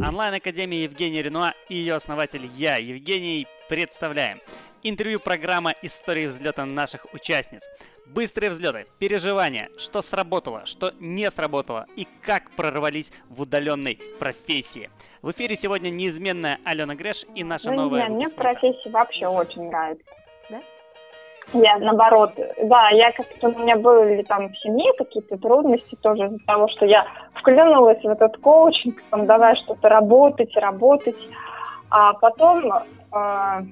Онлайн-академия Евгения Ренуа и ее основатель я, Евгений, представляем. Интервью программа «Истории взлета наших участниц». Быстрые взлеты, переживания, что сработало, что не сработало и как прорвались в удаленной профессии. В эфире сегодня неизменная Алена Греш и наша ну, новая нет, мне профессия вообще очень нравится. Я наоборот, да, я как-то у меня были там в семье какие-то трудности тоже из-за того, что я вклюнулась в этот коучинг, там давай что-то работать, работать, а потом э,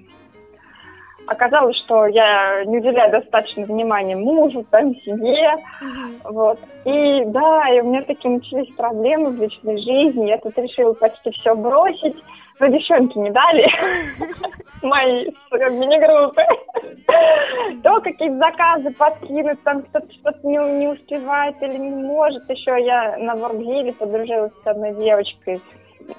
оказалось, что я не уделяю достаточно внимания мужу, там, семье, вот. И да, и у меня такие начались проблемы в личной жизни, я тут решила почти все бросить, но девчонки не дали мои мини-группы. То какие-то заказы подкинуть, там кто-то что-то не, не успевает или не может. Еще я на Воркзиле подружилась с одной девочкой,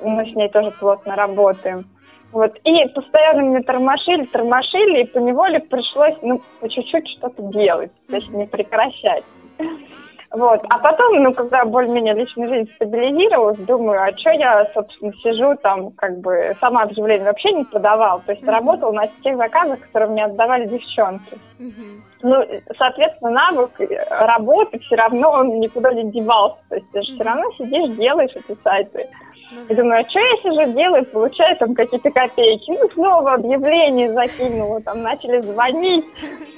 мы с ней тоже плотно работаем. Вот. И постоянно меня тормошили, тормошили, и по неволе пришлось, ну, по чуть-чуть что-то делать, то есть не прекращать. Вот. А потом, ну, когда более-менее личная жизнь стабилизировалась, думаю, а что я, собственно, сижу там, как бы, сама объявление вообще не подавала. То есть mm-hmm. работала на тех заказах, которые мне отдавали девчонки. Mm-hmm. Ну, соответственно, навык работы все равно он никуда не девался. То есть ты же mm-hmm. все равно сидишь, делаешь эти сайты. Ну, и думаю, а что я сижу делаю, получаю там какие-то копейки. Ну, снова объявление закинула, там начали звонить.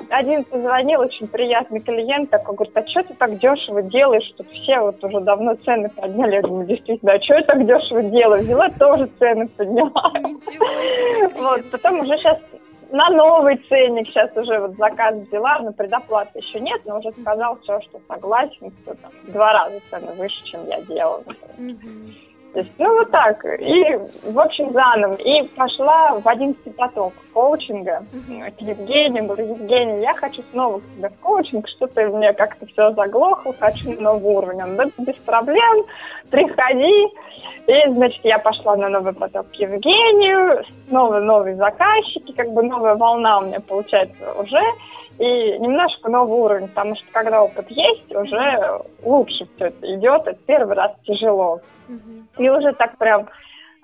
Один позвонил, очень приятный клиент, такой говорит, а что ты так дешево делаешь? Тут все вот уже давно цены подняли. Я думаю, действительно, а что я так дешево делаю? Взяла, тоже цены подняла. Вот, потом уже сейчас на новый ценник сейчас уже вот заказ взяла, но предоплаты еще нет, но уже сказал все, что согласен, что там два раза цены выше, чем я делала. То есть, ну, вот так. И, в общем, заново. И пошла в одиннадцатый поток коучинга к Евгению. Говорю, Евгений, я хочу снова к тебе в коучинг, что-то мне как-то все заглохло, хочу новый уровень. Он, да, без проблем, приходи. И, значит, я пошла на новый поток к Евгению, снова новые заказчики, как бы новая волна у меня получается уже и немножко новый уровень, потому что когда опыт есть, уже лучше все это идет, это первый раз тяжело. И уже так прям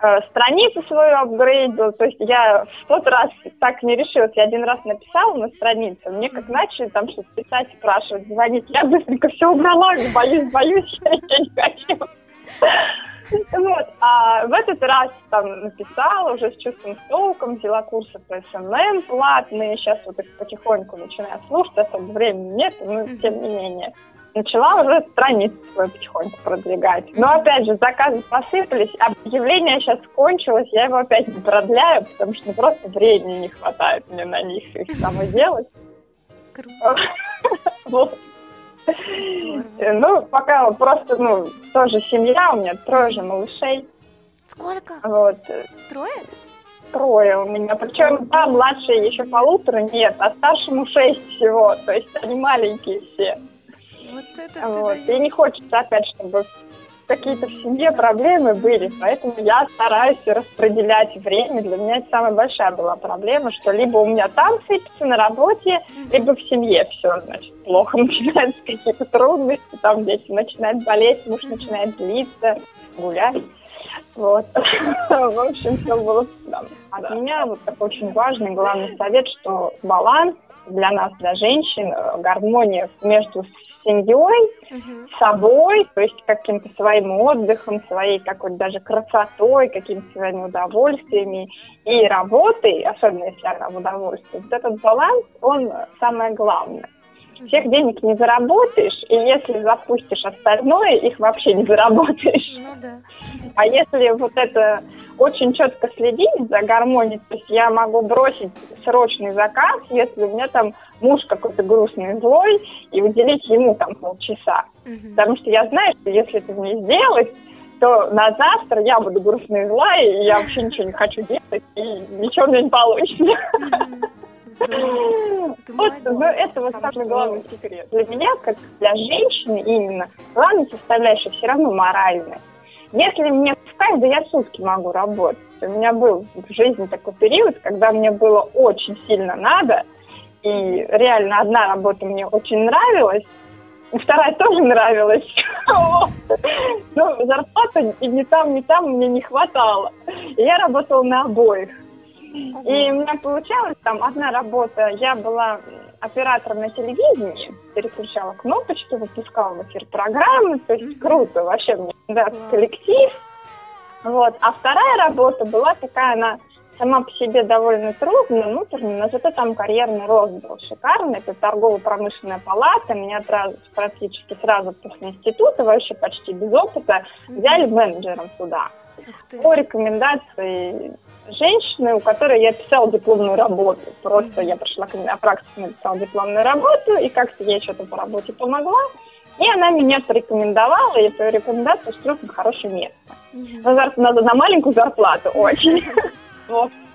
э, страницу свою апгрейдил, то есть я в тот раз так не решилась, я один раз написала на странице, мне как начали там что-то писать, спрашивать, звонить, я быстренько все убрала, боюсь, боюсь, я не хочу. Вот. А в этот раз там написала уже с чувством толком, взяла курсы по SMM платные, сейчас вот их потихоньку начинаю слушать, особо времени нет, но тем не менее. Начала уже страницу свою потихоньку продвигать. Но опять же, заказы посыпались, объявление сейчас кончилось, я его опять не продляю, потому что просто времени не хватает мне на них их самой делать. Круто. Вот. Ну, пока просто, ну, тоже семья, у меня трое же малышей. Сколько? Вот. Трое? Трое у меня. Причем, да, младшие еще полутора нет, а старшему шесть всего. То есть они маленькие все. Вот это вот. И не хочется опять, чтобы какие-то в семье проблемы были, поэтому я стараюсь распределять время. Для меня это самая большая была проблема, что либо у меня там сыпется на работе, либо в семье все, значит, плохо начинаются какие-то трудности, там дети начинают болеть, муж начинает злиться, гулять. Вот. В общем, все было. От меня вот такой очень важный главный совет, что баланс для нас, для женщин, э, гармония между семьей, uh собой, то есть каким-то своим отдыхом, своей какой-то даже красотой, какими-то своими удовольствиями и работой, особенно если она в удовольствии. Вот этот баланс, он самое главное. Всех денег не заработаешь, и если запустишь остальное, их вообще не заработаешь. Ну да. А если вот это очень четко следить за гармонией, то есть я могу бросить срочный заказ, если у меня там муж какой-то грустный, злой, и уделить ему там полчаса. Угу. Потому что я знаю, что если это не сделать, то на завтра я буду грустная и злая, и я вообще ничего не хочу делать, и ничего у меня не получится. Вот, ну, это вот самый главный секрет. Для меня, как для женщины именно, главная составляющая все равно моральная. Если мне в кайф, да я сутки могу работать. У меня был в жизни такой период, когда мне было очень сильно надо, и реально одна работа мне очень нравилась, вторая тоже нравилась. Но зарплаты и ни там, ни там мне не хватало. И я работала на обоих. И у меня получалось там одна работа. Я была оператором на телевидении, переключала кнопочки, выпускала в эфир программы. То есть круто, вообще мне нравится коллектив. Вот. А вторая работа была такая, она сама по себе довольно трудная, внутренняя, но зато там карьерный рост был шикарный. Это торгово-промышленная палата. Меня сразу, практически сразу после института, вообще почти без опыта, взяли менеджером туда. По рекомендации женщины, у которой я писала дипломную работу. Просто я пришла к ней на практику, написала дипломную работу, и как-то я что-то по работе помогла. И она меня порекомендовала, и по рекомендации устроила на хорошее место. Mm-hmm. Надо на маленькую зарплату очень.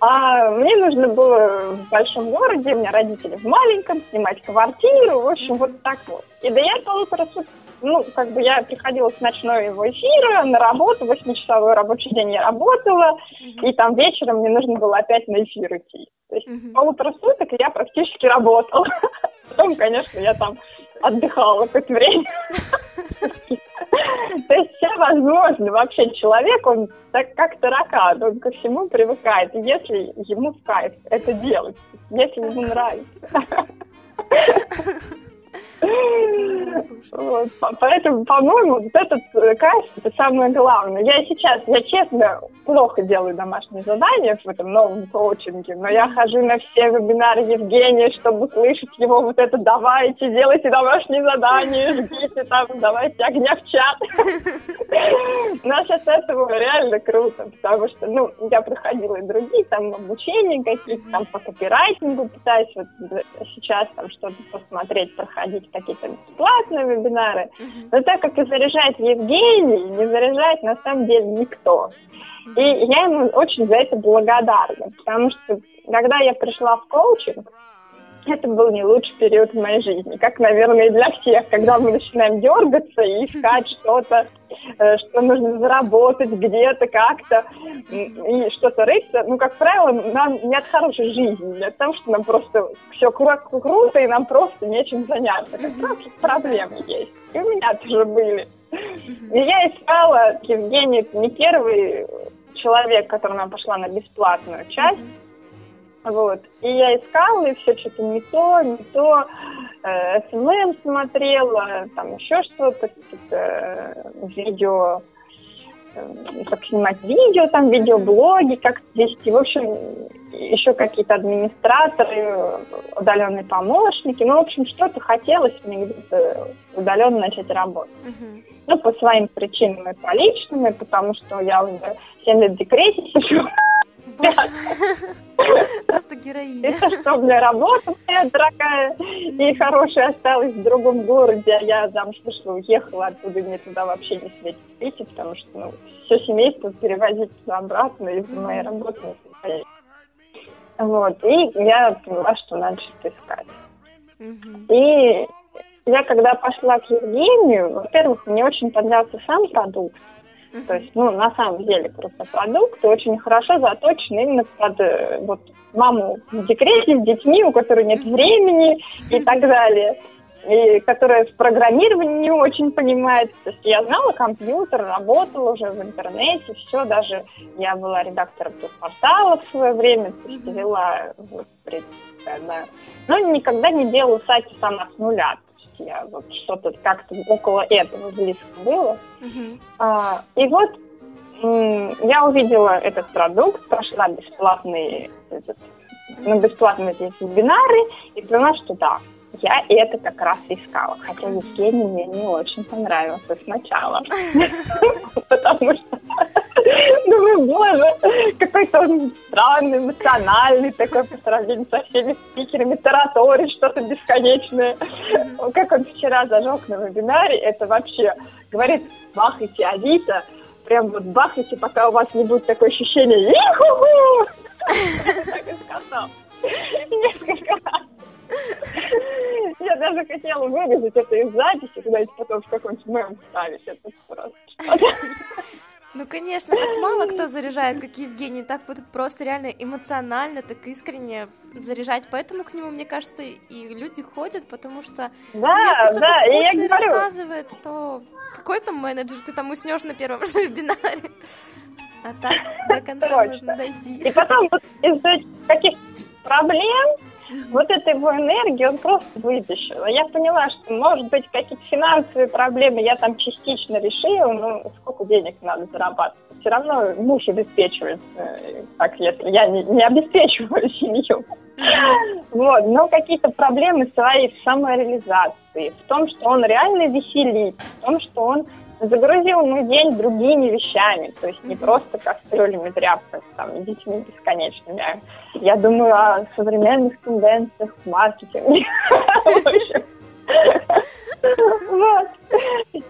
А мне нужно было в большом городе, у меня родители в маленьком, снимать квартиру, в общем, вот так вот. И до я полутора суток, ну, как бы я приходила с ночного эфира на работу, восьмичасовой рабочий день я работала, и там вечером мне нужно было опять на эфир идти. То есть uh-huh. полутора суток я практически работала. Потом, конечно, я там отдыхала какое-то время. То есть все возможно. Вообще человек, он так как таракан, он ко всему привыкает, если ему в кайф это делать, если ему нравится. Вот. Поэтому, по-моему, вот этот э, кайф – это самое главное. Я сейчас, я честно, плохо делаю домашние задания в этом новом коучинге, но я хожу на все вебинары Евгения, чтобы услышать его вот это «давайте, делайте домашние задания, жгите там, давайте огня в чат». Но сейчас этого реально круто, потому что, ну, я проходила и другие там обучения какие-то, там по копирайтингу пытаюсь вот сейчас там что-то посмотреть, проходить какие-то бесплатные вебинары. Но так как и заряжает Евгений, не заряжает на самом деле никто. И я ему очень за это благодарна, потому что когда я пришла в коучинг, это был не лучший период в моей жизни, как, наверное, и для всех, когда мы начинаем дергаться и искать что-то, э, что нужно заработать где-то как-то, и что-то рыться. Ну, как правило, нам не от хорошей жизни, не от того, что нам просто все кру- круто, и нам просто нечем заняться. Как правило, проблемы есть. И у меня тоже были. И я искала, Евгений, не первый человек, которому я пошла на бесплатную часть, вот. И я искала, и все что-то не то, не то. Э, SMM смотрела, там еще что-то, какие-то э, видео, э, как снимать видео, там видеоблоги, как вести. В общем, еще какие-то администраторы, удаленные помощники. Ну, в общем, что-то хотелось мне где-то удаленно начать работать. Uh-huh. Ну, по своим причинам и по личным, и потому что я уже 7 лет в декрете сижу. Просто героиня. Это меня работа моя дорогая и хорошая осталась в другом городе, а я замуж вышла, уехала оттуда, мне туда вообще не светит идти, потому что, ну, все семейство перевозить туда-обратно из моей работы Вот, и я поняла, что надо что-то искать. И я когда пошла к Евгению, во-первых, мне очень понравился сам продукт, Uh-huh. То есть, ну, на самом деле, просто продукт очень хорошо заточен именно под э, вот, маму в декрете с детьми, у которой нет времени и так далее и которая в программировании не очень понимает. То есть я знала компьютер, работала уже в интернете, все, даже я была редактором портала в свое время, то есть вела, вот, да. но никогда не делала сайт сама с нуля я вот что-то как-то около этого близко было. Uh-huh. А, и вот я увидела этот продукт, прошла бесплатный этот, на бесплатные эти вебинары и поняла, что да, я это как раз искала. Хотя Евгений мне не очень понравился сначала. Потому что думаю, боже, какой-то он странный, эмоциональный такой по сравнению со всеми спикерами, тараторит что-то бесконечное. Как он вчера зажег на вебинаре, это вообще говорит, бахайте Авито, прям вот бахайте, пока у вас не будет такое ощущение, иху Так и сказал. Несколько раз. Я даже хотела вырезать это из записи, куда-нибудь потом в какой-нибудь мем вставить. Это просто Ну, конечно, так мало кто заряжает, как Евгений, так вот просто реально эмоционально, так искренне заряжать, поэтому к нему, мне кажется, и люди ходят, потому что ну, Да, если кто-то да, говорю, рассказывает, то какой там менеджер, ты там уснешь на первом же вебинаре. А так до конца Точно. нужно дойти. И потом вот из-за каких проблем вот эту его энергию он просто вытащил. И Я поняла, что, может быть, какие-то финансовые проблемы я там частично решила, но сколько денег надо зарабатывать? Все равно муж обеспечивает, э, так если я не, не обеспечиваю семью. Вот, но какие-то проблемы свои в самореализации, в том, что он реально веселит, в том, что он загрузил мой день другими вещами, то есть не просто кастрюлями, тряпками, там, детьми бесконечными. а Я думаю о современных тенденциях в маркетинге. Вот.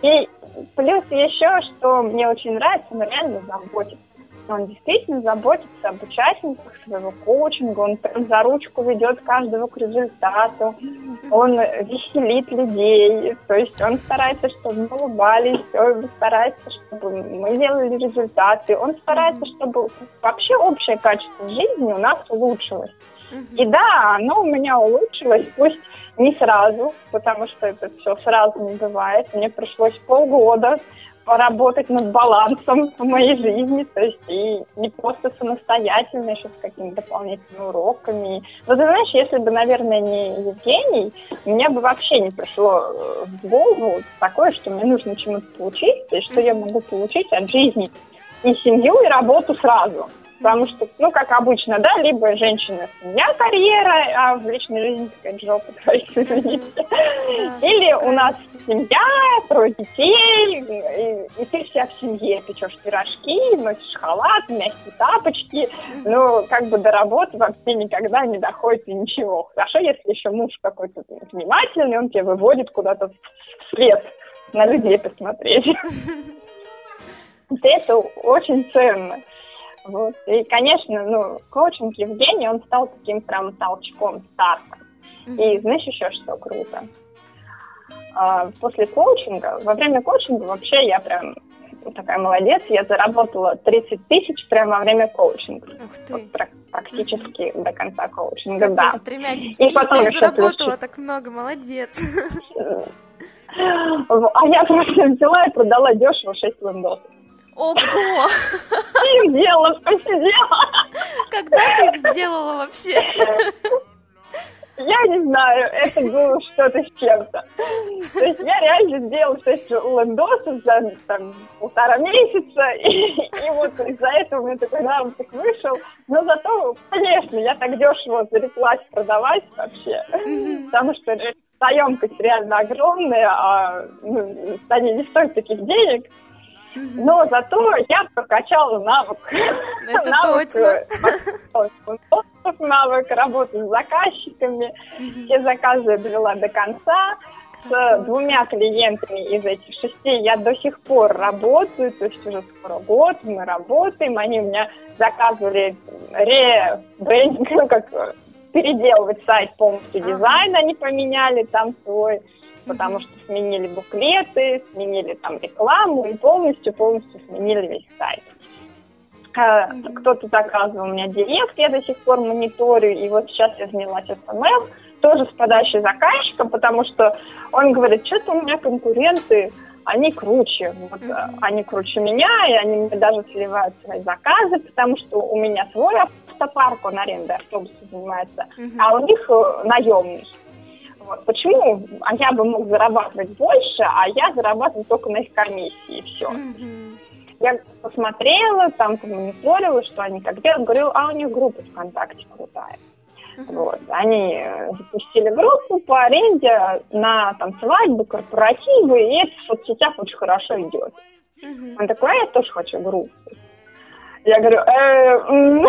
И плюс еще, что мне очень нравится, он реально заботится. Он действительно заботится об участниках своего коучинга, он прям за ручку ведет каждого к результату, он веселит людей, то есть он старается, чтобы мы улыбались, он старается, чтобы мы делали результаты, он старается, чтобы вообще общее качество жизни у нас улучшилось. И да, оно у меня улучшилось, пусть не сразу, потому что это все сразу не бывает. Мне пришлось полгода поработать над балансом в моей жизни, то есть и не просто самостоятельно, еще с какими-то дополнительными уроками. Но ты знаешь, если бы, наверное, не Евгений, мне бы вообще не пришло э, в голову такое, что мне нужно чему-то поучиться, и что я могу получить от жизни и семью, и работу сразу. Потому что, ну, как обычно, да, либо женщина, семья, карьера, а в личной жизни какая-то жопа, творится, извините. Или у нас семья, трое детей, и, и ты вся в семье, печешь пирожки, носишь халат, мягкие тапочки, ну, как бы до работы вообще никогда не доходит и ничего. Хорошо, если еще муж какой-то внимательный, он тебя выводит куда-то в свет на людей посмотреть. Это очень ценно. Вот. И, конечно, ну, коучинг Евгения, он стал таким прям толчком старта. И знаешь еще что круто? А, После коучинга, во время коучинга вообще я прям такая молодец, я заработала 30 тысяч прямо во время коучинга. Ух ты. Вот пра- практически до конца коучинга, Как да. ты с тремя детьми потом еще и еще заработала плюс- так много, молодец. А я просто взяла и продала дешево 6 лендосов. Ого! Их дело посидела. Когда ты их сделала вообще? Я не знаю, это было что-то с чем-то. То есть я реально сделала 6 лендосов за там, полтора месяца, и, и вот из-за этого у меня такой навык вышел. Но зато, конечно, я так дешево зареклась продавать вообще, Мгм. потому что емкость реально огромная, а ну, они не стоят таких денег. Но зато я прокачала навык. Это навык, точно. э, навык работы с заказчиками. Мгм. Все заказы довела до конца. С двумя клиентами из этих шести я до сих пор работаю, то есть уже скоро год мы работаем. Они у меня заказывали ребрендинг, ну как переделывать сайт полностью Ага. дизайн, они поменяли там свой, потому что сменили буклеты, сменили там рекламу и полностью, полностью сменили весь сайт. Мгм. Кто-то заказывал у меня директ, я до сих пор мониторю, и вот сейчас я занялась SMM, тоже с подачи заказчика, потому что он говорит, что-то у меня конкуренты, они круче, вот, э, они круче меня, и они мне даже сливают свои заказы, потому что у меня свой автопарк, он арендой автобуса занимается, Мгм. а у них э, наемный. Вот. Почему? А я бы мог зарабатывать больше, а я зарабатываю только на их комиссии, и все. Мгм. Я посмотрела, там помониторила, что они как делают. Говорю, а у них группа ВКонтакте крутая. Мгм. Вот. Они э, запустили группу по аренде на там, свадьбы, корпоративы, и это в соцсетях очень хорошо идет. Мгм. Он такой, а я тоже хочу группу. Я говорю, «Э, м,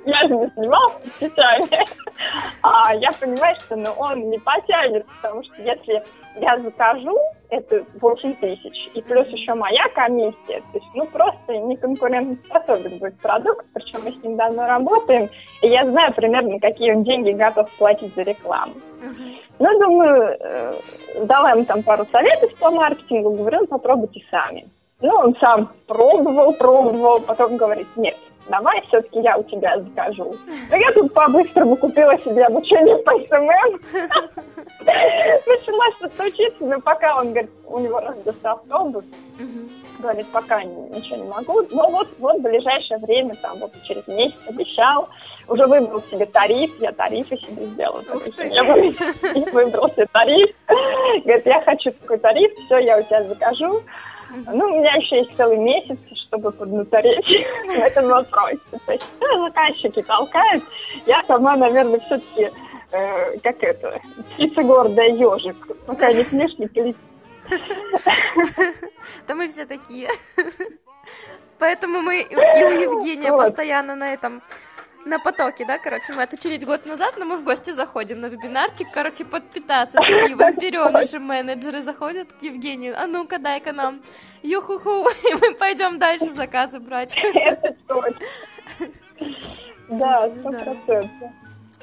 я же не в соцсетями. А я понимаю, что ну, он не потянет, потому что если я закажу, это 8 тысяч, и плюс еще моя комиссия, то есть, ну, просто не конкурентоспособен будет продукт, причем мы с ним давно работаем, и я знаю примерно, какие он деньги готов платить за рекламу. Ну, думаю, э, дала ему там пару советов по маркетингу, говорю, «Ну, попробуйте сами. Ну, он сам пробовал, пробовал, потом говорит, нет, давай все-таки я у тебя закажу. Но я тут по-быстрому купила себе обучение по SMM. Начала что-то учиться, но пока он, говорит, у него разбился автобус, говорит, пока ничего не могу. Но вот, вот в ближайшее время, там вот через месяц обещал, уже выбрал себе тариф, я тарифы себе сделала. Я выбрал себе тариф. Говорит, я хочу такой тариф, все, я у тебя закажу. Ну, у меня еще есть целый месяц, чтобы поднатореть в этом вопросе. То есть ну, заказчики толкают. Я сама, наверное, все-таки э, как это, птица гордая ежик. Пока не смешно не полетит. Да мы все такие. Поэтому мы и у Евгения постоянно на этом на потоке, да, короче, мы отучились год назад, но мы в гости заходим на вебинарчик, короче, подпитаться. Такие вампиреныши менеджеры заходят к Евгению, а ну-ка, дай-ка нам юху-ху, и мы пойдем дальше заказы брать. Да, сто.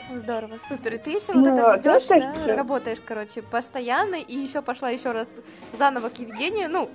Здорово, супер. И ты еще вот это ведешь, да, работаешь, короче, постоянно, и еще пошла еще раз заново к Евгению, ну,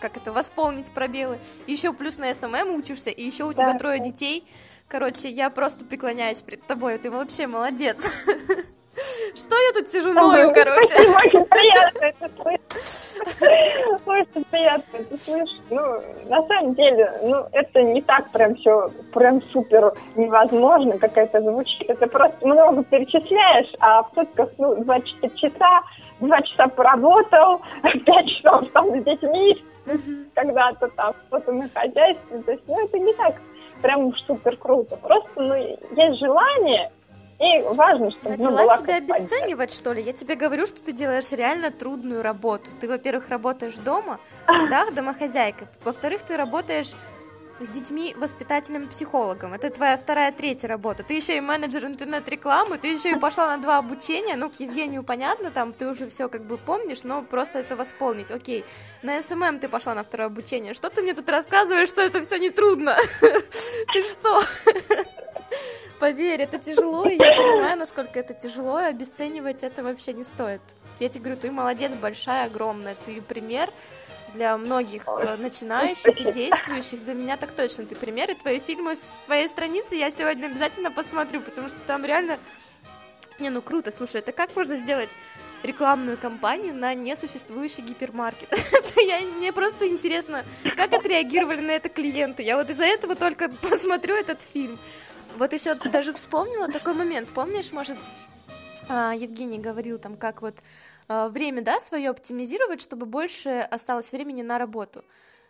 как это, восполнить пробелы. Еще плюс на SMM учишься, и еще у тебя трое детей. Короче, я просто преклоняюсь перед тобой, ты вообще молодец. Что я тут сижу ною, короче? Очень приятно это слышать. Очень приятно это слышать. Ну, на самом деле, ну, это не так прям все, прям супер невозможно, как это звучит. Это просто много перечисляешь, а в сутках, ну, 24 часа, два часа поработал, пять часов там с детьми, когда-то там что-то на хозяйстве. То есть, ну, это не так прям супер круто. Просто, ну, есть желание, и важно, чтобы ну, Начала себя обесценивать, что ли? Я тебе говорю, что ты делаешь реально трудную работу. Ты, во-первых, работаешь дома, да, домохозяйкой. Во-вторых, ты работаешь с детьми воспитателем психологом. Это твоя вторая, третья работа. Ты еще и менеджер интернет-рекламы, ты еще и пошла на два обучения. Ну, к Евгению понятно, там ты уже все как бы помнишь, но просто это восполнить. Окей, на SMM ты пошла на второе обучение. Что ты мне тут рассказываешь, что это все не трудно? Ты что? Поверь, это тяжело, и я понимаю, насколько это тяжело, и обесценивать это вообще не стоит. Я тебе говорю, ты молодец, большая, огромная, ты пример, для многих э, начинающих и действующих. Для меня так точно ты пример. И твои фильмы с твоей страницы я сегодня обязательно посмотрю, потому что там реально... Не, ну круто, слушай, это как можно сделать рекламную кампанию на несуществующий гипермаркет. я, мне просто интересно, как отреагировали на это клиенты. Я вот из-за этого только посмотрю этот фильм. Вот еще даже вспомнила такой момент. Помнишь, может, а, Евгений говорил там, как вот время, да, свое оптимизировать, чтобы больше осталось времени на работу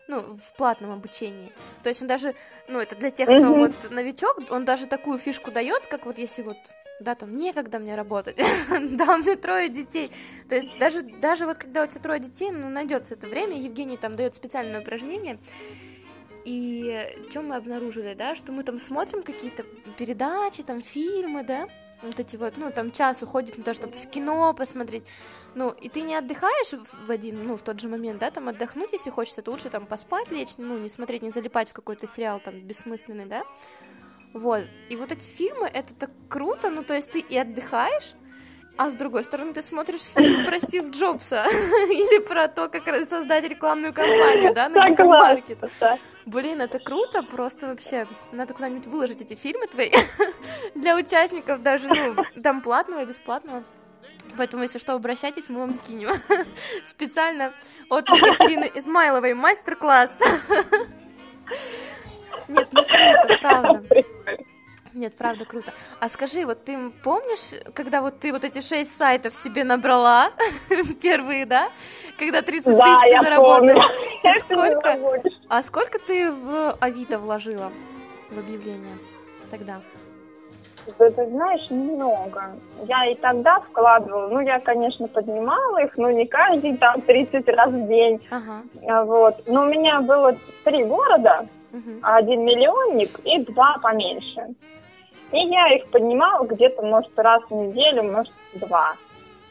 ну, в платном обучении. То есть он даже, ну, это для тех, кто mm-hmm. вот новичок, он даже такую фишку дает, как вот если вот да, там, некогда мне работать, да, у меня трое детей, то есть даже, даже вот когда у тебя трое детей, ну, найдется это время, Евгений там дает специальное упражнение, и что мы обнаружили, да, что мы там смотрим какие-то передачи, там, фильмы, да, вот эти вот, ну, там час уходит на то, чтобы в кино посмотреть, ну, и ты не отдыхаешь в один, ну, в тот же момент, да, там отдохнуть, если хочется, то лучше там поспать лечь, ну, не смотреть, не залипать в какой-то сериал там бессмысленный, да, вот, и вот эти фильмы, это так круто, ну, то есть ты и отдыхаешь, а с другой стороны, ты смотришь фильм про Стив Джобса или про то, как создать рекламную кампанию, да, на гипермаркет. Блин, это круто, просто вообще. Надо куда-нибудь выложить эти фильмы твои для участников, даже, ну, там платного и бесплатного. Поэтому, если что, обращайтесь, мы вам скинем. Специально от Екатерины Измайловой мастер-класс. Нет, ну круто, правда. Нет, правда круто. А скажи, вот ты помнишь, когда вот ты вот эти шесть сайтов себе набрала, первые, да? Когда 30 да, тысяч ты заработала. Ты сколько? А сколько ты в Авито вложила в объявление тогда? Ты, ты знаешь, немного. Я и тогда вкладывала, ну, я, конечно, поднимала их, но не каждый там 30 раз в день. Ага. А, вот. Но у меня было три города, угу. один миллионник и два поменьше. И я их поднимала где-то, может, раз в неделю, может, два.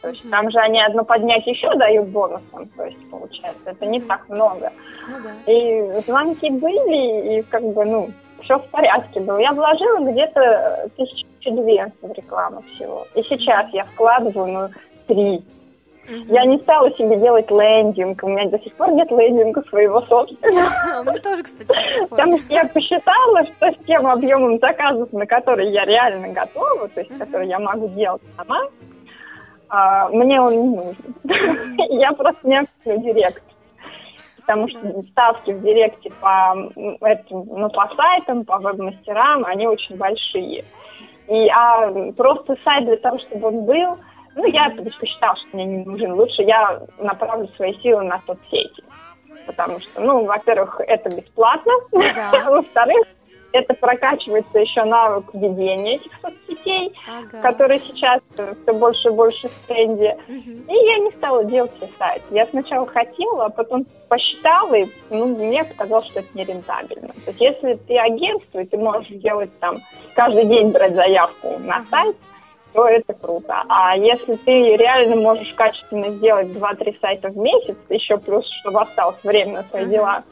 То есть mm-hmm. там же они одно поднять еще дают бонусом, то есть получается, это не так много. Ну, да. И звонки были, и как бы, ну, все в порядке было. Я вложила где-то тысячи две в рекламу всего. И сейчас я вкладываю, ну, три. Я не стала себе делать лендинг. У меня до сих пор нет лендинга своего собственного. Меня тоже, кстати. Потому что я посчитала, что с тем объемом заказов, на которые я реально готова, то есть которые я могу делать сама, а, мне он не нужен. Я просто не открою директ. Потому что ставки в директе по, этим, ну, по сайтам, по веб-мастерам, они очень большие. И, а просто сайт для того, чтобы он был, ну, я посчитала, что мне не нужен. Лучше я направлю свои силы на соцсети. Потому что, ну, во-первых, это бесплатно. Да. Во-вторых, это прокачивается еще навык ведения этих соцсетей, ага. который сейчас все больше и больше в тренде. Угу. И я не стала делать все сайт. Я сначала хотела, а потом посчитала, и ну, мне показалось, что это нерентабельно. То есть если ты агентство, и ты можешь делать там каждый день брать заявку на ага. сайт, то это круто. А если ты реально можешь качественно сделать 2-3 сайта в месяц, еще плюс, чтобы осталось время на свои дела,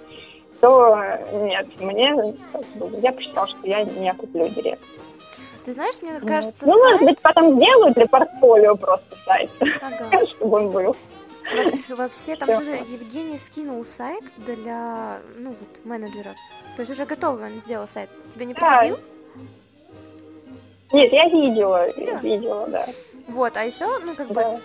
то нет, мне, я посчитала, что я не куплю директ. Ты знаешь, мне кажется, Ну, сайт... может быть, потом сделаю для портфолио просто сайт, ага. чтобы он был. Вообще, там же Евгений скинул сайт для, ну, вот, менеджеров. То есть уже готовый он сделал сайт. Тебе не приходил? Да. Нет, я видела, видела, видела да. Вот, а еще, ну, как да. бы,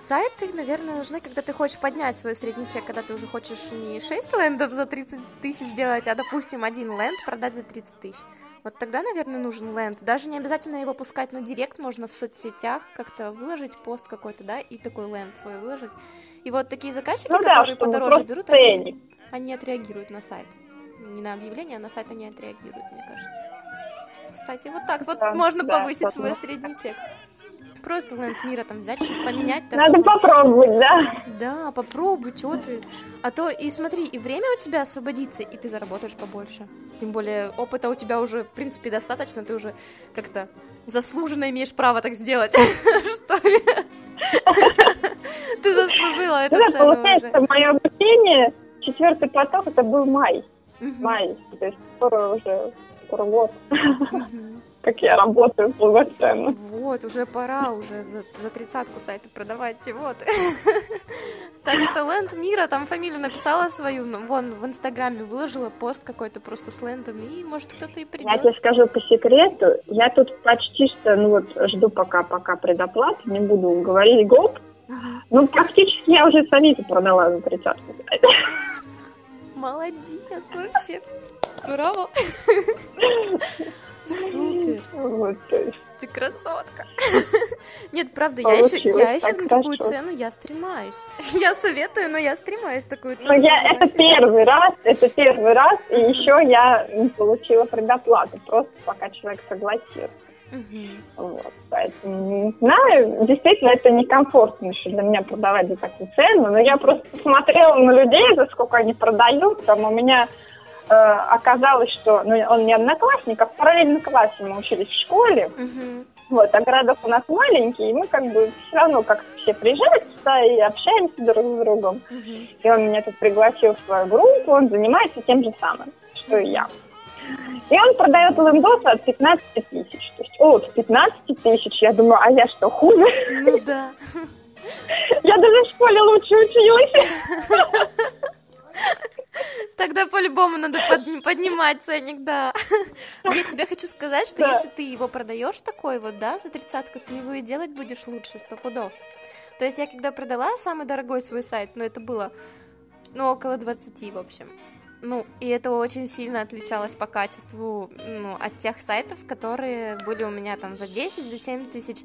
сайты, наверное, нужны, когда ты хочешь поднять свой средний чек, когда ты уже хочешь не 6 лендов за 30 тысяч сделать, а, допустим, один ленд продать за 30 тысяч. Вот тогда, наверное, нужен ленд. Даже не обязательно его пускать на директ, можно в соцсетях как-то выложить пост какой-то, да, и такой ленд свой выложить. И вот такие заказчики, ну, которые да, подороже берут, они, они отреагируют на сайт. Не на объявление, а на сайт они отреагируют, мне кажется. Кстати, вот так вот да, можно да, повысить да, свой средний чек. Просто ленд мира там взять, чтобы поменять. Надо особо... попробовать, да? Да, попробуй, что ты. А то и смотри, и время у тебя освободится, и ты заработаешь побольше. Тем более опыта у тебя уже, в принципе, достаточно, ты уже как-то заслуженно имеешь право так сделать. Что ли? Ты заслужила эту цену получается, мое обучение, четвертый поток, это был май. Май, то есть скоро уже скоро год. Как я работаю полноценно. Вот, уже пора уже за, за тридцатку сайты продавать, вот. Так что Ленд Мира там фамилию написала свою, вон в Инстаграме выложила пост какой-то просто с лендом, и может кто-то и придет. Я тебе скажу по секрету, я тут почти что, ну вот, жду пока, пока предоплату, не буду говорить гоп, ну практически я уже самите продала за тридцатку. Молодец вообще. Браво. Супер. Вот, Ты красотка. Нет, правда, я еще, я еще на такую цену я стремаюсь. Я советую, но я стремаюсь такую цену. Ну, я, это первый раз, это первый раз, и еще я не получила предоплату, просто пока человек согласился. Угу. Вот, поэтому не знаю, действительно, это некомфортно еще для меня продавать за такую цену, но я просто смотрела на людей, за сколько они продают, там у меня оказалось, что ну, он не одноклассник, а в параллельном классе мы учились в школе. uh Вот, а городок у нас маленький, и мы как бы все равно как все сюда и общаемся друг с другом. uh И он меня тут пригласил в свою группу, он занимается тем же самым, что и я. И он продает лендосы от 15 тысяч. То есть от 15 тысяч, я думаю, а я что, хуже? Ну да. Я даже в школе лучше училась. Тогда по-любому надо под, поднимать ценник, да. Но я тебе хочу сказать, что да. если ты его продаешь такой вот, да, за тридцатку, ты его и делать будешь лучше, сто пудов. То есть я когда продала самый дорогой свой сайт, ну это было, ну около 20, в общем. Ну, и это очень сильно отличалось по качеству ну, от тех сайтов, которые были у меня там за 10, за 7 тысяч.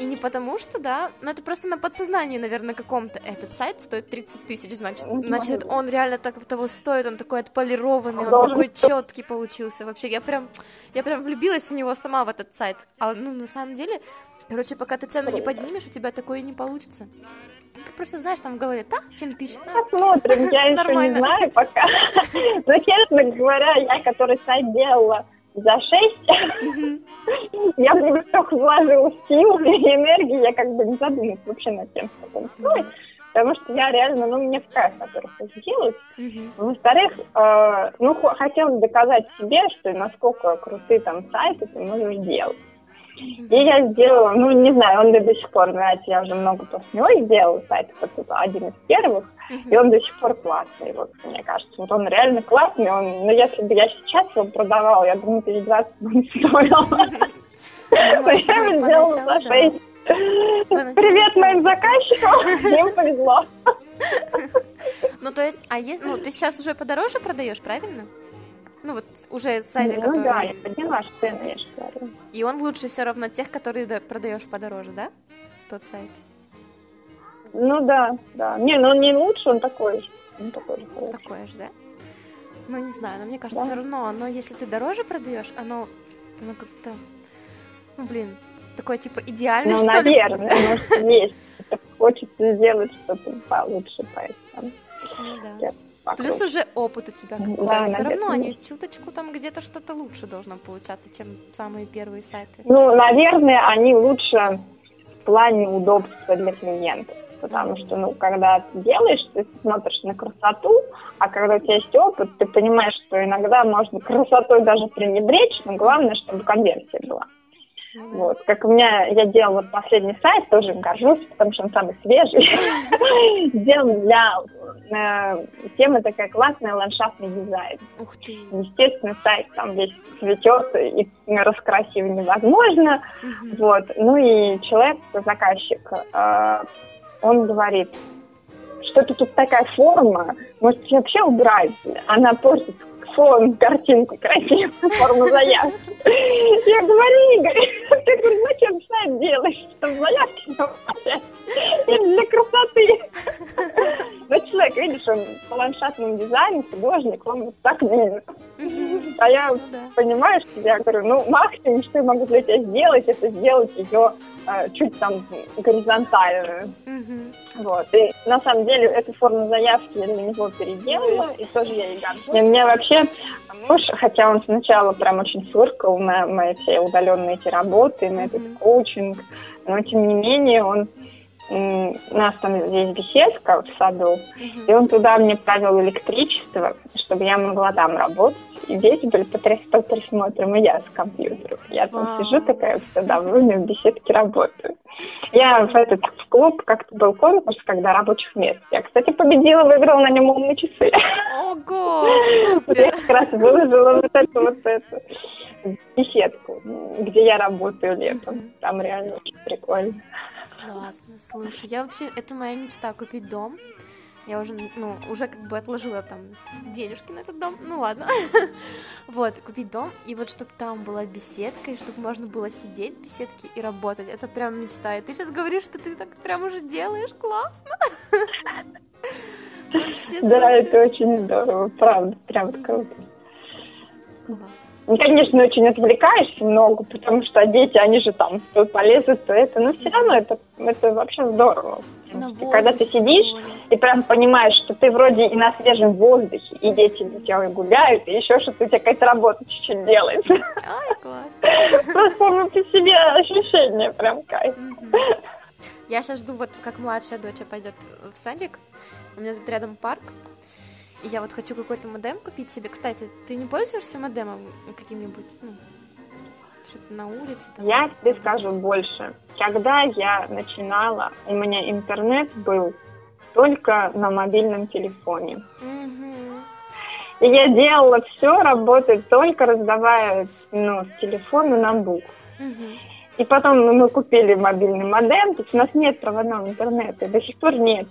И не потому что, да, но это просто на подсознании, наверное, каком-то. Этот сайт стоит 30 тысяч, значит, значит, он реально так того стоит, он такой отполированный, он такой четкий получился. Вообще, я прям, я прям влюбилась в него сама в этот сайт. А, ну, на самом деле, короче, пока ты цену не поднимешь, у тебя такое не получится. Ты просто знаешь, там в голове, да, 7 тысяч. Посмотрим, я еще не знаю пока. Но, честно говоря, я, который сайт делала за 6, я в него столько вложила сил и энергии, я как бы не задумалась вообще над тем, что там стоит. Потому что я реально, ну, мне в кайф, во-первых, это делать. Во-вторых, ну, хотелось доказать себе, что насколько крутые там сайты ты можешь делать. И я сделала, ну, не знаю, он до сих пор нравится, я уже много после него сделала сайт, это один из первых, и он до сих пор классный, вот, мне кажется. Вот он реально классный, он, ну, если бы я сейчас его продавала, я думаю, тысяч двадцать бы не стоил. Ну, Я его сделала за шесть. Привет моим заказчикам, им повезло. Ну, то есть, а есть, ну, ты сейчас уже подороже продаешь, правильно? Ну, вот уже сайты, Ну которые... да, я поняла, что я же говорю. И он лучше все равно тех, которые да- продаешь подороже, да? Тот сайт. Ну да, да. Не, ну он не лучше, он такой же. Он такой же хороший. Такое же, да? Ну, не знаю, но мне кажется, Да. все равно, оно, если ты дороже продаешь, оно, оно как-то, ну, блин, такое, типа, идеальное, Ну, что ли? наверное, может, есть. Хочется сделать что-то получше, поэтому. Ну, да. вокруг. Плюс уже опыт у тебя Да, какой. Все равно они чуточку там где-то что-то лучше должно получаться, чем самые первые сайты. Ну, наверное, они лучше в плане удобства для клиентов. Потому что, ну, когда ты делаешь, ты смотришь на красоту, а когда у тебя есть опыт, ты понимаешь, что иногда можно красотой даже пренебречь, но главное, чтобы конверсия была. Вот. Как у меня, я делала последний сайт, тоже им горжусь, потому что он самый свежий. Сделан для э, темы такая классная ландшафтный дизайн. Ух ты. Естественно, сайт там весь цветет, и раскрасив невозможно. Вот. Ну и человек, заказчик, э, он говорит, что-то тут такая форма, может вообще убрать? Она портит фон, картинку красивую, форму заявки. Я говорю, Игорь, ты говоришь, зачем сайт делаешь, чтобы заявки? Это для красоты. Но человек, видишь, он по ландшафтному дизайну, художник, он вот так видит. А я Ну понимаю, что я говорю, ну, максимум, что я могу для тебя сделать, это сделать ее э, чуть там горизонтальную. Вот. И на самом деле эту форму заявки я для него переделала, и тоже я ей горжусь. И мне вообще муж, хотя он сначала прям очень фыркал на мои все удаленные эти работы, на этот коучинг, но тем не менее он у нас там здесь беседка в саду, Мгм. и он туда мне провел электричество, чтобы я могла там работать. И дети были под, под присмотром, и я с компьютером. Я там Вау. сижу такая вся довольная, в беседке работаю. Я в этот в клуб, как-то был конкурс, когда рабочих мест. Я, кстати, победила, выиграла на нем умные часы. Ого, Вот я супер. как раз выложила вот эту вот эту беседку, где я работаю летом. Там реально очень прикольно. Классно, слушай, я вообще, это моя мечта, купить дом. Я уже, ну, уже как бы отложила там денежки на этот дом, ну ладно. Вот, купить дом, и вот чтобы там была беседка, и чтобы можно было сидеть в беседке и работать. Это прям мечта. И ты сейчас говоришь, что ты так прям уже делаешь, классно. Вообще Да, это очень здорово, правда, прям круто. Класс. Ну, конечно, очень отвлекаешься много, потому что дети, они же там то полезут, то это, но все равно это, это вообще здорово. На Когда ты сидишь и прям понимаешь, что ты вроде и на свежем воздухе, и дети у тебя гуляют, и еще что-то у тебя какая-то работа чуть-чуть делается. Ай, классно. Просто сама по себе ощущение прям кайф. Я сейчас жду, вот как младшая дочь пойдет в садик. У меня тут рядом парк. Я вот хочу какой-то модем купить себе. Кстати, ты не пользуешься модемом каким-нибудь? Ну, чтобы на улице там? Я тебе скажу больше. Когда я начинала, у меня интернет был только на мобильном телефоне. Мгм. И я делала все, работать только раздавая ну, с телефона ноутбук. Мгм. И потом мы купили мобильный модем, то есть у нас нет проводного интернета, до сих пор нет.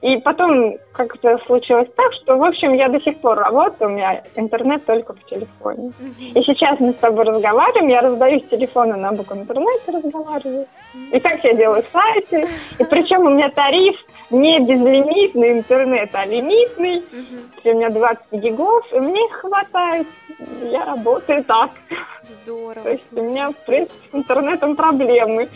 И потом как-то случилось так, что, в общем, я до сих пор работаю, у меня интернет только в телефоне. И сейчас мы с тобой разговариваем, я раздаю с телефона на бук интернет и разговариваю. И как я делаю сайты, и причем у меня тариф не безлимитный интернет, а лимитный. У меня 20 гигов, и мне их хватает. Я работаю так. Здорово. То есть у меня, в принципе, с интернетом проблемы.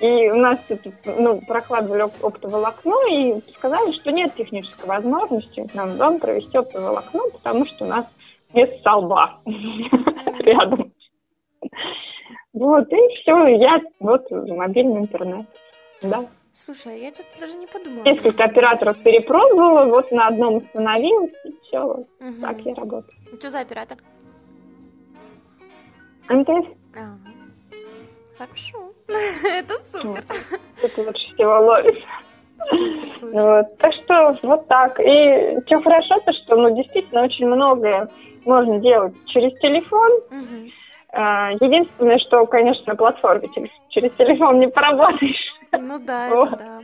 И у нас это, ну, прокладывали оп- оптоволокно и сказали, что нет технической возможности нам дом провести оптоволокно, потому что у нас нет столба рядом. Вот, и все, я вот мобильный интернет. Да. Слушай, а я что-то даже не подумала. Несколько операторов перепробовала, вот на одном остановилась, и все, Мгм. так я работаю. Что за оператор? МТС? А. Хорошо. Это супер. Это лучше всего ловит. Вот. Так что вот так. И что хорошо, то что ну, действительно очень много можно делать через телефон. А, единственное, что, конечно, на платформе через телефон не поработаешь. Ну да, это да.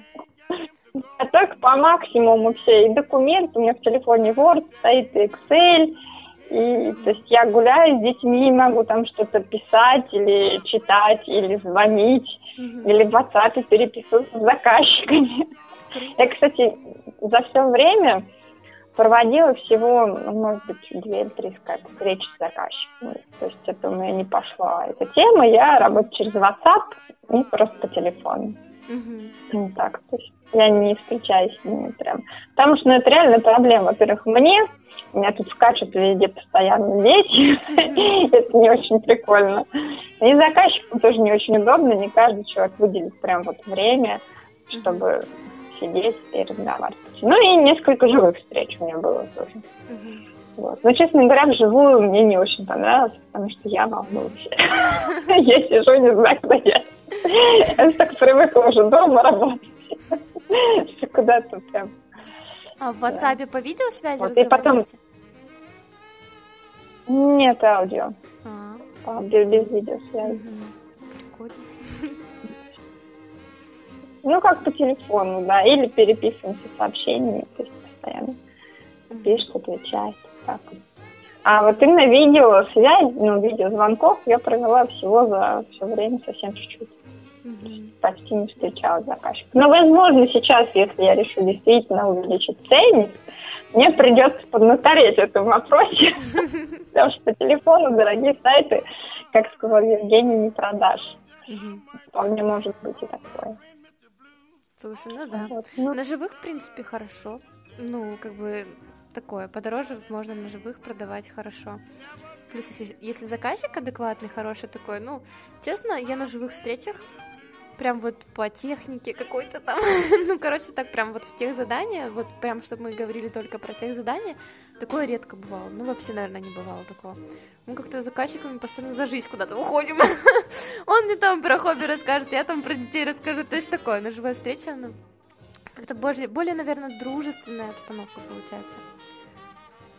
А так по максимуму все. И документы у меня в телефоне Word стоит, и Excel. И, то есть я гуляю с детьми, могу там что-то писать или читать, или звонить, угу. или в WhatsApp переписываться с заказчиками. Я, кстати, за все время проводила всего, ну, может быть, две или три встречи с заказчиками. То есть это у меня не пошла эта тема. Я работаю через WhatsApp и просто по телефону. Угу. Так. То есть я не встречаюсь с ними прям. Потому что ну, это реально проблема. Во-первых, мне, у меня тут скачут везде постоянно дети. это не очень прикольно. И заказчикам тоже не очень удобно. Не каждый человек выделит прям вот время, чтобы сидеть и разговаривать. Ну и несколько живых встреч у меня было тоже. Вот. Но, честно говоря, вживую мне не очень понравилось, потому что я волнуюсь. Я сижу, не знаю, куда я. Я так привыкла уже дома работать. Куда-то прям... А в WhatsApp по видеосвязи разговариваете? Нет, аудио. А. Без, без видеосвязи. Прикольно. Ну, как по телефону, да, или переписываемся сообщениями, то есть постоянно пишет, отвечает. Так. А вот именно видео связь, ну, видеозвонков я провела всего за все время совсем чуть-чуть. Угу. Почти не встречалась заказчик. Но, возможно, сейчас, если я решу действительно увеличить ценник, мне придется поднатореть в этом вопросе. Потому что по телефону дорогие сайты, как сказал Евгений, не продашь. Вполне может быть и такое. Слушай, ну да. Вот, ну... На живых, в принципе, хорошо. Ну, как бы такое, подороже можно на живых продавать хорошо. Плюс, если заказчик адекватный, хороший такой, ну, честно, я на живых встречах прям вот по технике какой-то там, ну, короче, так прям вот в тех заданиях, вот прям, чтобы мы говорили только про тех задания, такое редко бывало, ну, вообще, наверное, не бывало такого. Мы как-то с заказчиками постоянно за жизнь куда-то уходим. Он мне там про хобби расскажет, я там про детей расскажу, то есть такое, на живая встреча, ну, как-то более, более, наверное, дружественная обстановка получается.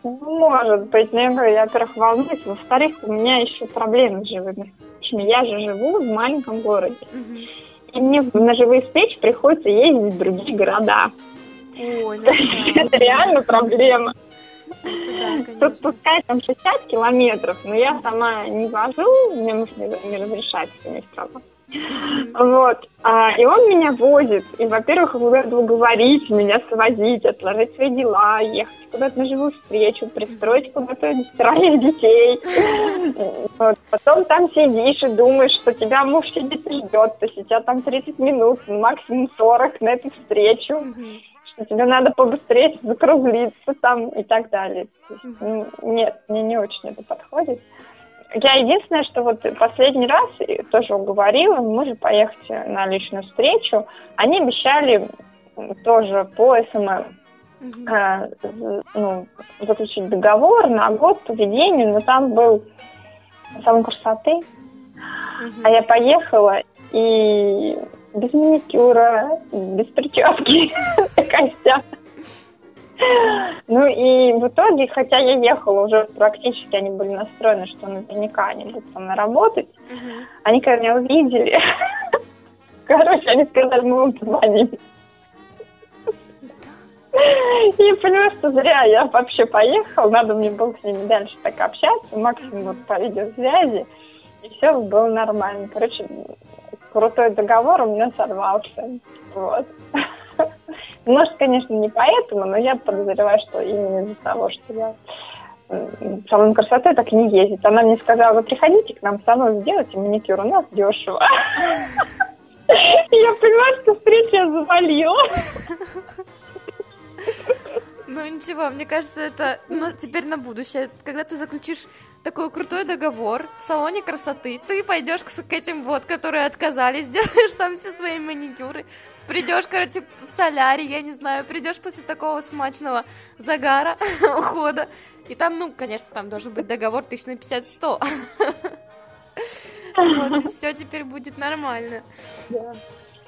Может быть, но я говорю, я, во-первых, волнуюсь, во-вторых, у меня еще проблемы с живыми. Я же живу в маленьком городе. Угу. И мне на живые встречи приходится ездить в другие города. Ой, ну это реально проблема. Да, Тут пускай там 60 километров, но я сама не вожу, мне муж не разрешает иметь право. Вот. А, и он меня возит. И, во-первых, куда-то уговорить меня свозить, отложить свои дела, ехать куда-то на живую встречу, пристроить куда-то стиральных детей. Вот. Потом там сидишь и думаешь, что тебя муж сидит и ждет. То есть у тебя там 30 минут, максимум 40 на эту встречу. Что тебе надо побыстрее закруглиться там и так далее. Есть, нет, мне не очень это подходит. Я единственное, что вот последний раз тоже уговорила, мы можем поехать на личную встречу. Они обещали тоже по SMM угу. э, ну, заключить договор на год по ведению, но там был салон красоты. Угу. А я поехала и без маникюра, без прически, костя. Ну и в итоге, хотя я ехала уже практически, они были настроены, что наверняка они будут со мной работать, uh-huh. они когда меня увидели, короче, они сказали, мы вам позвоним. Я поняла, что зря я вообще поехала, надо мне было с ними дальше так общаться, максимум вот по видеосвязи, и все было нормально. Короче, крутой договор у меня сорвался. Вот. Может, конечно, не поэтому, но я подозреваю, что именно из-за того, что я в салон красоты так не ездит. Она мне сказала, приходите к нам в салон, сделайте маникюр, у нас дешево. Я поняла, что встреча завалила. Ну ничего, мне кажется, это ну, теперь на будущее. Когда ты заключишь такой крутой договор в салоне красоты, ты пойдешь к, к этим вот, которые отказались, сделаешь там все свои маникюры, придешь, короче, в солярий, я не знаю, придешь после такого смачного загара, ухода, и там, ну, конечно, там должен быть договор тысяч на 50-100. Вот, все теперь будет нормально.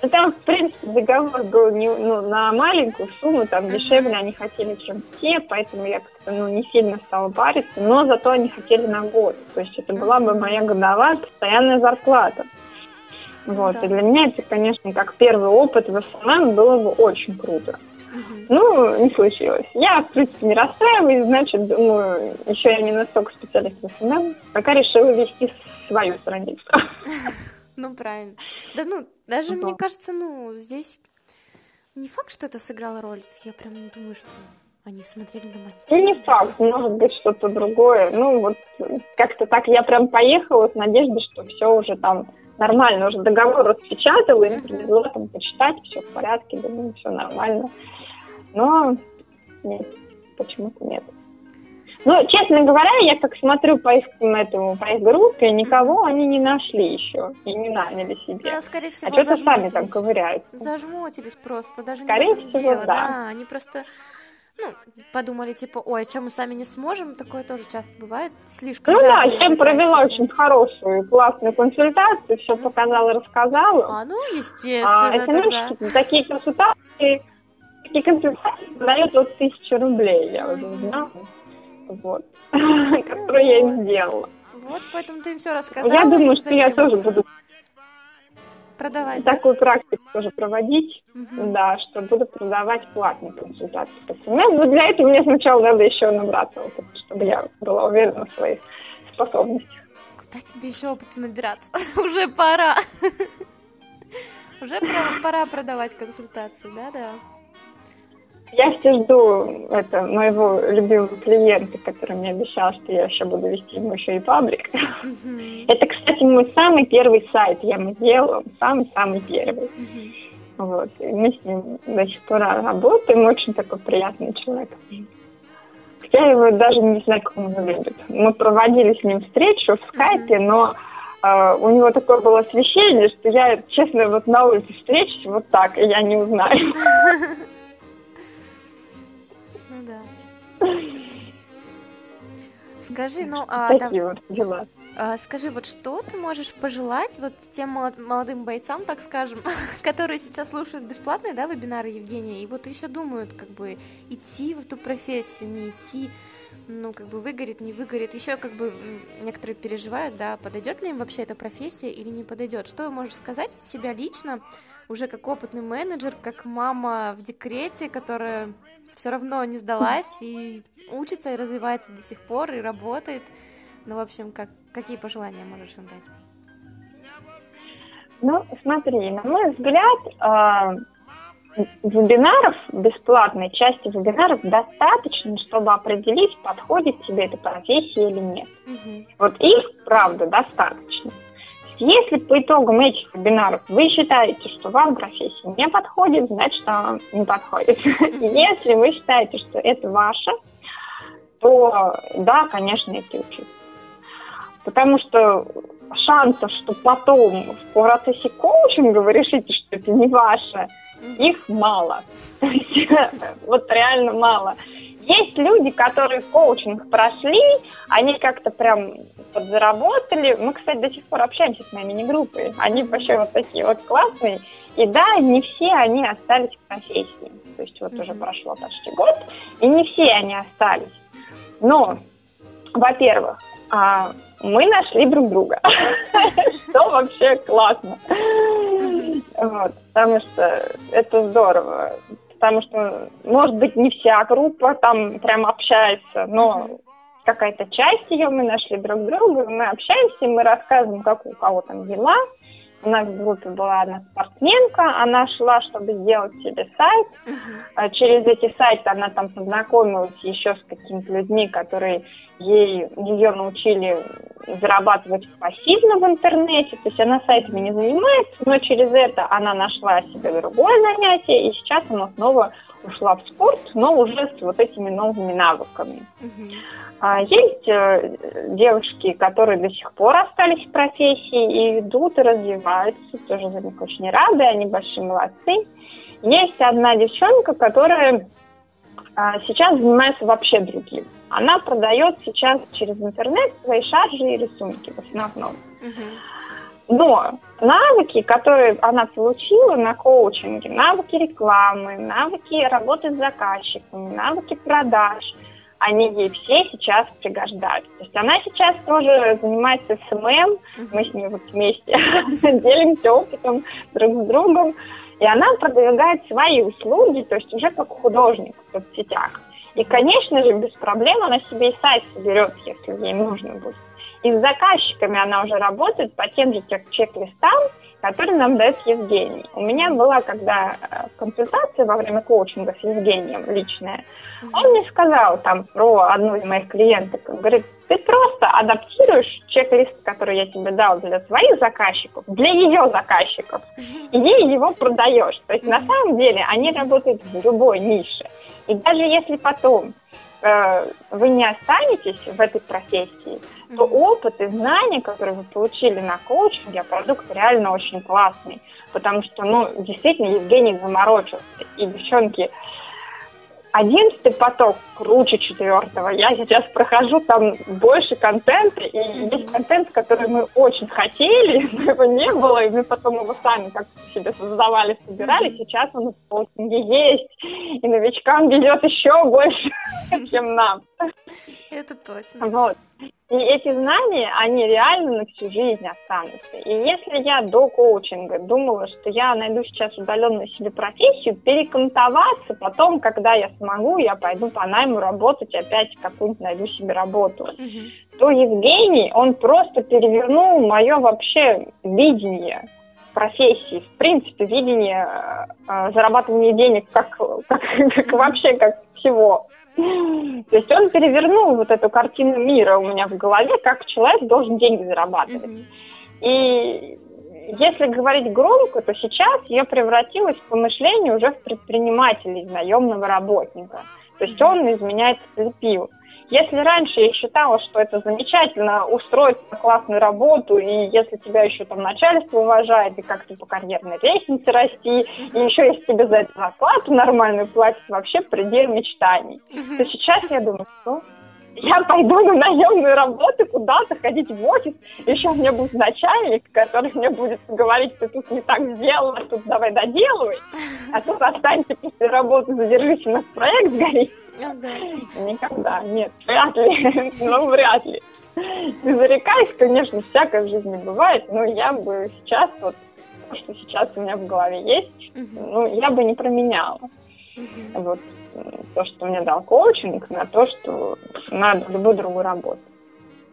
Ну, там, в принципе, договор был не, ну, на маленькую сумму, там дешевле они хотели, чем те, поэтому я как-то ну, не сильно стала париться, но зато они хотели на год. То есть это была бы моя годовая постоянная зарплата. Вот, да. и для меня это, конечно, как первый опыт в SMM было бы очень круто. Ну, не случилось. Я, в принципе, не расстраиваюсь, значит, думаю, еще я не настолько специалист в SMM, пока решила вести свою страницу. Ну, правильно. Да, ну, даже, мне кажется, ну, здесь не факт, что это сыграло роль. Я прям не думаю, что они смотрели на монитор. Ну, не факт, может быть, что-то другое. Ну, вот как-то так я прям поехала с надеждой, что все уже там нормально, уже договор распечатала, им привезла там почитать, все в порядке, думаю, все нормально. Но нет, почему-то нет. Ну, честно говоря, я как смотрю по их, этому, по их группе, никого они не нашли еще и не наняли себе. Да, скорее всего, а что-то сами там ковыряют. Зажмотились просто, даже скорее не в этом всего, дело. Да. да, они просто ну, подумали, типа, ой, а что мы сами не сможем? Такое тоже часто бывает, слишком Ну да, я провела очень хорошую, классную консультацию, все показала, рассказала. А, ну, естественно, а, тогда. такие консультации, такие консультации дают от тысячи рублей, я уже знала вот, ну, которую я им сделала. Вот, поэтому ты им все рассказала. Я думаю, что я тоже буду продавать, такую да? практику тоже проводить, угу. да, что буду продавать платные консультации по СМС. Но для этого мне сначала надо еще набраться опыта, чтобы я была уверена в своих способностях. Куда тебе еще опыта набираться? Уже пора. Уже пора продавать консультации, да-да. Я все жду это, моего любимого клиента, который мне обещал, что я еще буду вести ему еще и паблик. Uh-huh. Это, кстати, мой самый первый сайт я ему делала, самый-самый первый. Uh-huh. Вот. И мы с ним до сих пор работаем, очень такой приятный человек. Я его даже не знаю, как он выглядит. Мы проводили с ним встречу в скайпе, uh-huh. но Uh, у него такое было освещение, что я, честно, вот на улице встречусь вот так, и я не узнаю. Скажи, ну, а, Такие вот дела. А, скажи, вот что ты можешь пожелать вот тем молодым бойцам, так скажем, которые сейчас слушают бесплатные, да, вебинары Евгения, и вот еще думают, как бы, идти в эту профессию, не идти, ну, как бы, выгорит, не выгорит. Еще, как бы, некоторые переживают, да, подойдет ли им вообще эта профессия или не подойдет. Что можешь сказать от себя лично, уже как опытный менеджер, как мама в декрете, которая все равно не сдалась и учится и развивается до сих пор и работает. Ну, в общем, как, какие пожелания можешь им дать? Ну, смотри, на мой взгляд, э, вебинаров, бесплатной части вебинаров достаточно, чтобы определить, подходит тебе эта профессия или нет. Угу. Вот их, правда, достаточно. Если по итогам этих вебинаров вы считаете, что вам профессия не подходит, значит, она не подходит. Если вы считаете, что это ваше, то да, конечно, это учиться. Потому что шансов, что потом в процессе коучинга вы решите, что это не ваше, их мало. Вот реально мало. Есть люди, которые коучинг прошли, они как-то прям подзаработали. Мы, кстати, до сих пор общаемся с моей мини-группой. Они вообще вот такие вот классные. И да, не все они остались в профессии. То есть вот уже прошло почти год, и не все они остались. Но, во-первых, а, мы нашли друг друга, что вообще классно. Вот, потому что это здорово. Потому что, может быть, не вся группа там прям общается, но какая-то часть ее мы нашли друг друга, мы общаемся, мы рассказываем, как у кого там дела, у нас в группе была одна спортсменка, она шла, чтобы сделать себе сайт. Uh-huh. Через эти сайты она там познакомилась еще с какими-то людьми, которые ей, ее научили зарабатывать пассивно в интернете. То есть она сайтами не занимается, но через это она нашла себе другое занятие, и сейчас она снова ушла в спорт, но уже с вот этими новыми навыками. Uh-huh. А есть э, девушки, которые до сих пор остались в профессии и идут и развиваются, тоже за них очень рады, они большие молодцы. Есть одна девчонка, которая а, сейчас занимается вообще другим. Она продает сейчас через интернет свои шаржи и рисунки в основном. Но навыки, которые она получила на коучинге, навыки рекламы, навыки работы с заказчиками, навыки продаж, они ей все сейчас пригождаются. То есть она сейчас тоже занимается SMM, мы с ней вот вместе делимся опытом друг с другом, и она продвигает свои услуги, то есть уже как художник в соцсетях. И, конечно же, без проблем она себе и сайт соберет, если ей нужно будет. И с заказчиками она уже работает по тем же чек-листам, которые нам дает Евгений. У меня была, когда э, консультация во время коучинга с Евгением личная, он мне сказал там про одну из моих клиенток, говорит, ты просто адаптируешь чек-лист, который я тебе дал для своих заказчиков, для ее заказчиков, и ей его продаешь. То есть на самом деле они работают в любой нише. И даже если потом э, вы не останетесь в этой профессии, то опыт и знания, которые вы получили на коучинге, а продукт реально очень классный. Потому что, ну, действительно, Евгений заморочился. И девчонки, Одиннадцатый поток круче четвертого. Я сейчас прохожу там больше контента, и есть контент, который мы очень хотели, но его не было, и мы потом его сами как себе создавали, собирали. Сейчас он в коучинге есть, и новичкам ведет еще больше, чем нам. Это точно. Вот. И эти знания, они реально на всю жизнь останутся. И если я до коучинга думала, что я найду сейчас удаленную себе профессию, перекантоваться потом, когда я смогу, я пойду по найму работать, опять какую-нибудь найду себе работу, угу. то Евгений, он просто перевернул мое вообще видение профессии, в принципе, видение э, зарабатывания денег как, как, как вообще как всего. То есть он перевернул вот эту картину мира у меня в голове, как человек должен деньги зарабатывать. И если говорить громко, то сейчас я превратилась по мышлению уже в предпринимателя, наемного работника. То есть он из меня это слепил. Если раньше я считала, что это замечательно устроиться на классную работу, и если тебя еще там начальство уважает, и как-то по карьерной лестнице расти, и еще если тебе за это зарплату нормальную платят, вообще предел мечтаний, то сейчас я думаю, что я пойду на наемную работу куда-то, ходить в офис, еще у меня будет начальник, который мне будет говорить, ты тут не так сделала, тут давай доделывай, а тут останься после работы, задержись, у нас проект горит. Ну, да. Никогда, нет, вряд ли, ну, вряд ли. Не зарекаюсь, конечно, всякое в жизни бывает, но я бы сейчас, вот, то, что сейчас у меня в голове есть, ну, я бы не променяла. Вот, то, что мне дал коучинг, на то, что надо любую другую работу.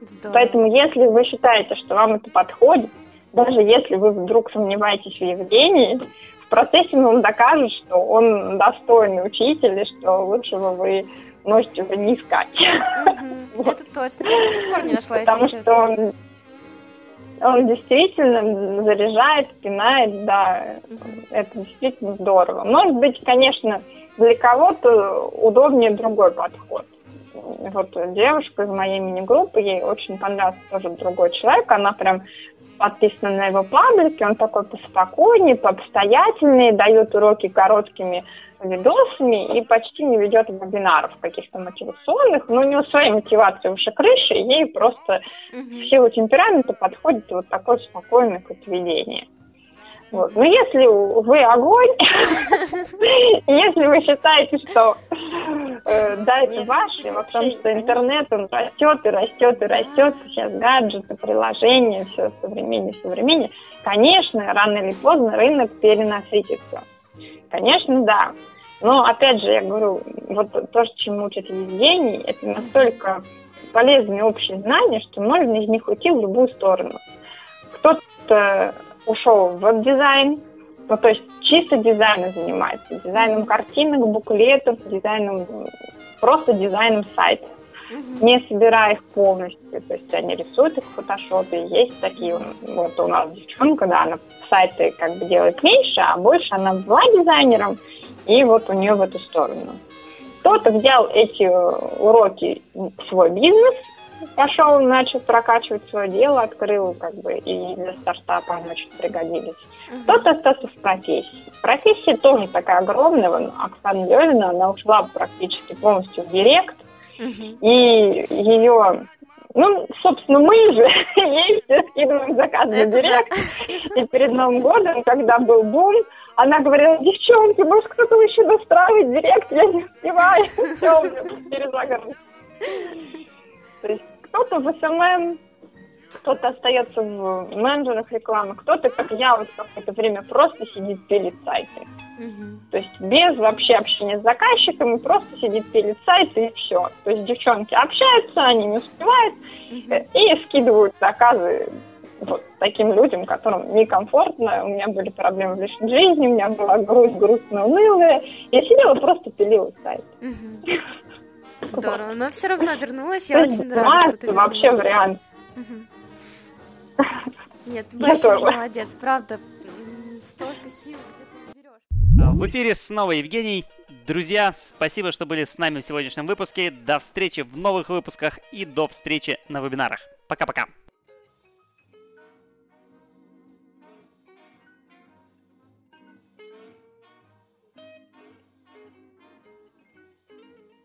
Здорово. Поэтому, если вы считаете, что вам это подходит, даже если вы вдруг сомневаетесь в Евгении, в процессе он докажет, что он достойный учитель, и что лучшего вы можете уже не искать. Это точно. Я до сих пор не нашла, Потому что он, он действительно заряжает, пинает, да, это действительно здорово. Может быть, конечно, для кого-то удобнее другой подход. Вот девушка из моей мини-группы, ей очень понравился тоже другой человек, она прям подписана на его паблике, он такой поспокойнее, пообстоятельнее, дает уроки короткими видосами и почти не ведет вебинаров каких-то мотивационных, но у него своей мотивации выше крыши, ей просто в силу темперамента подходит вот такое спокойное ведение. Вот. Но если вы огонь, если вы считаете, что э, да, это ваше, потому что интернет, он растет и растет и растет, сейчас гаджеты, приложения, все современнее, современнее, конечно, рано или поздно рынок перенасытится. Конечно, да. Но, опять же, я говорю, вот то, чему учат Евгений, это настолько полезные общие знания, что можно из них уйти в любую сторону. Кто-то ушел в веб-дизайн, ну, то есть чисто дизайном занимается, дизайном картинок, буклетов, дизайном, просто дизайном uh-huh. не собирая их полностью, то есть они рисуют их в фотошопе, есть такие, вот у нас девчонка, да, она сайты как бы делает меньше, а больше она была дизайнером, и вот у нее в эту сторону. Кто-то взял эти уроки в свой бизнес, пошел, начал прокачивать свое дело, открыл, как бы, и для стартапа они очень пригодились. Uh-huh. Кто-то остался в профессии. Профессия тоже такая огромная. Вон, Оксана Левина, она ушла практически полностью в директ, uh-huh. и ее ну, собственно, мы же ей все скидываем заказ на директ. И перед Новым годом, когда был бум, она говорила, девчонки, может кто-то еще достраивает директ, я не успеваю. Все, перезагрузка. То есть кто-то в SMM, кто-то остается в менеджерах рекламы, кто-то, как я, вот какое-то время просто сидит пилит сайты. Угу. То есть без вообще общения с заказчиками, просто сидит пилит сайты и все. То есть девчонки общаются, они не успевают угу. и скидывают заказы вот таким людям, которым некомфортно, у меня были проблемы в личной жизни, у меня была грусть грустно унылая. Я сидела просто пилила сайт. Угу. Здорово, но все равно вернулась, я очень рада, что ты вообще вариант. Нет, ты большой молодец, правда. Столько сил, где ты берешь. А, в эфире снова Евгений. Друзья, спасибо, что были с нами в сегодняшнем выпуске. До встречи в новых выпусках и до встречи на вебинарах. Пока-пока.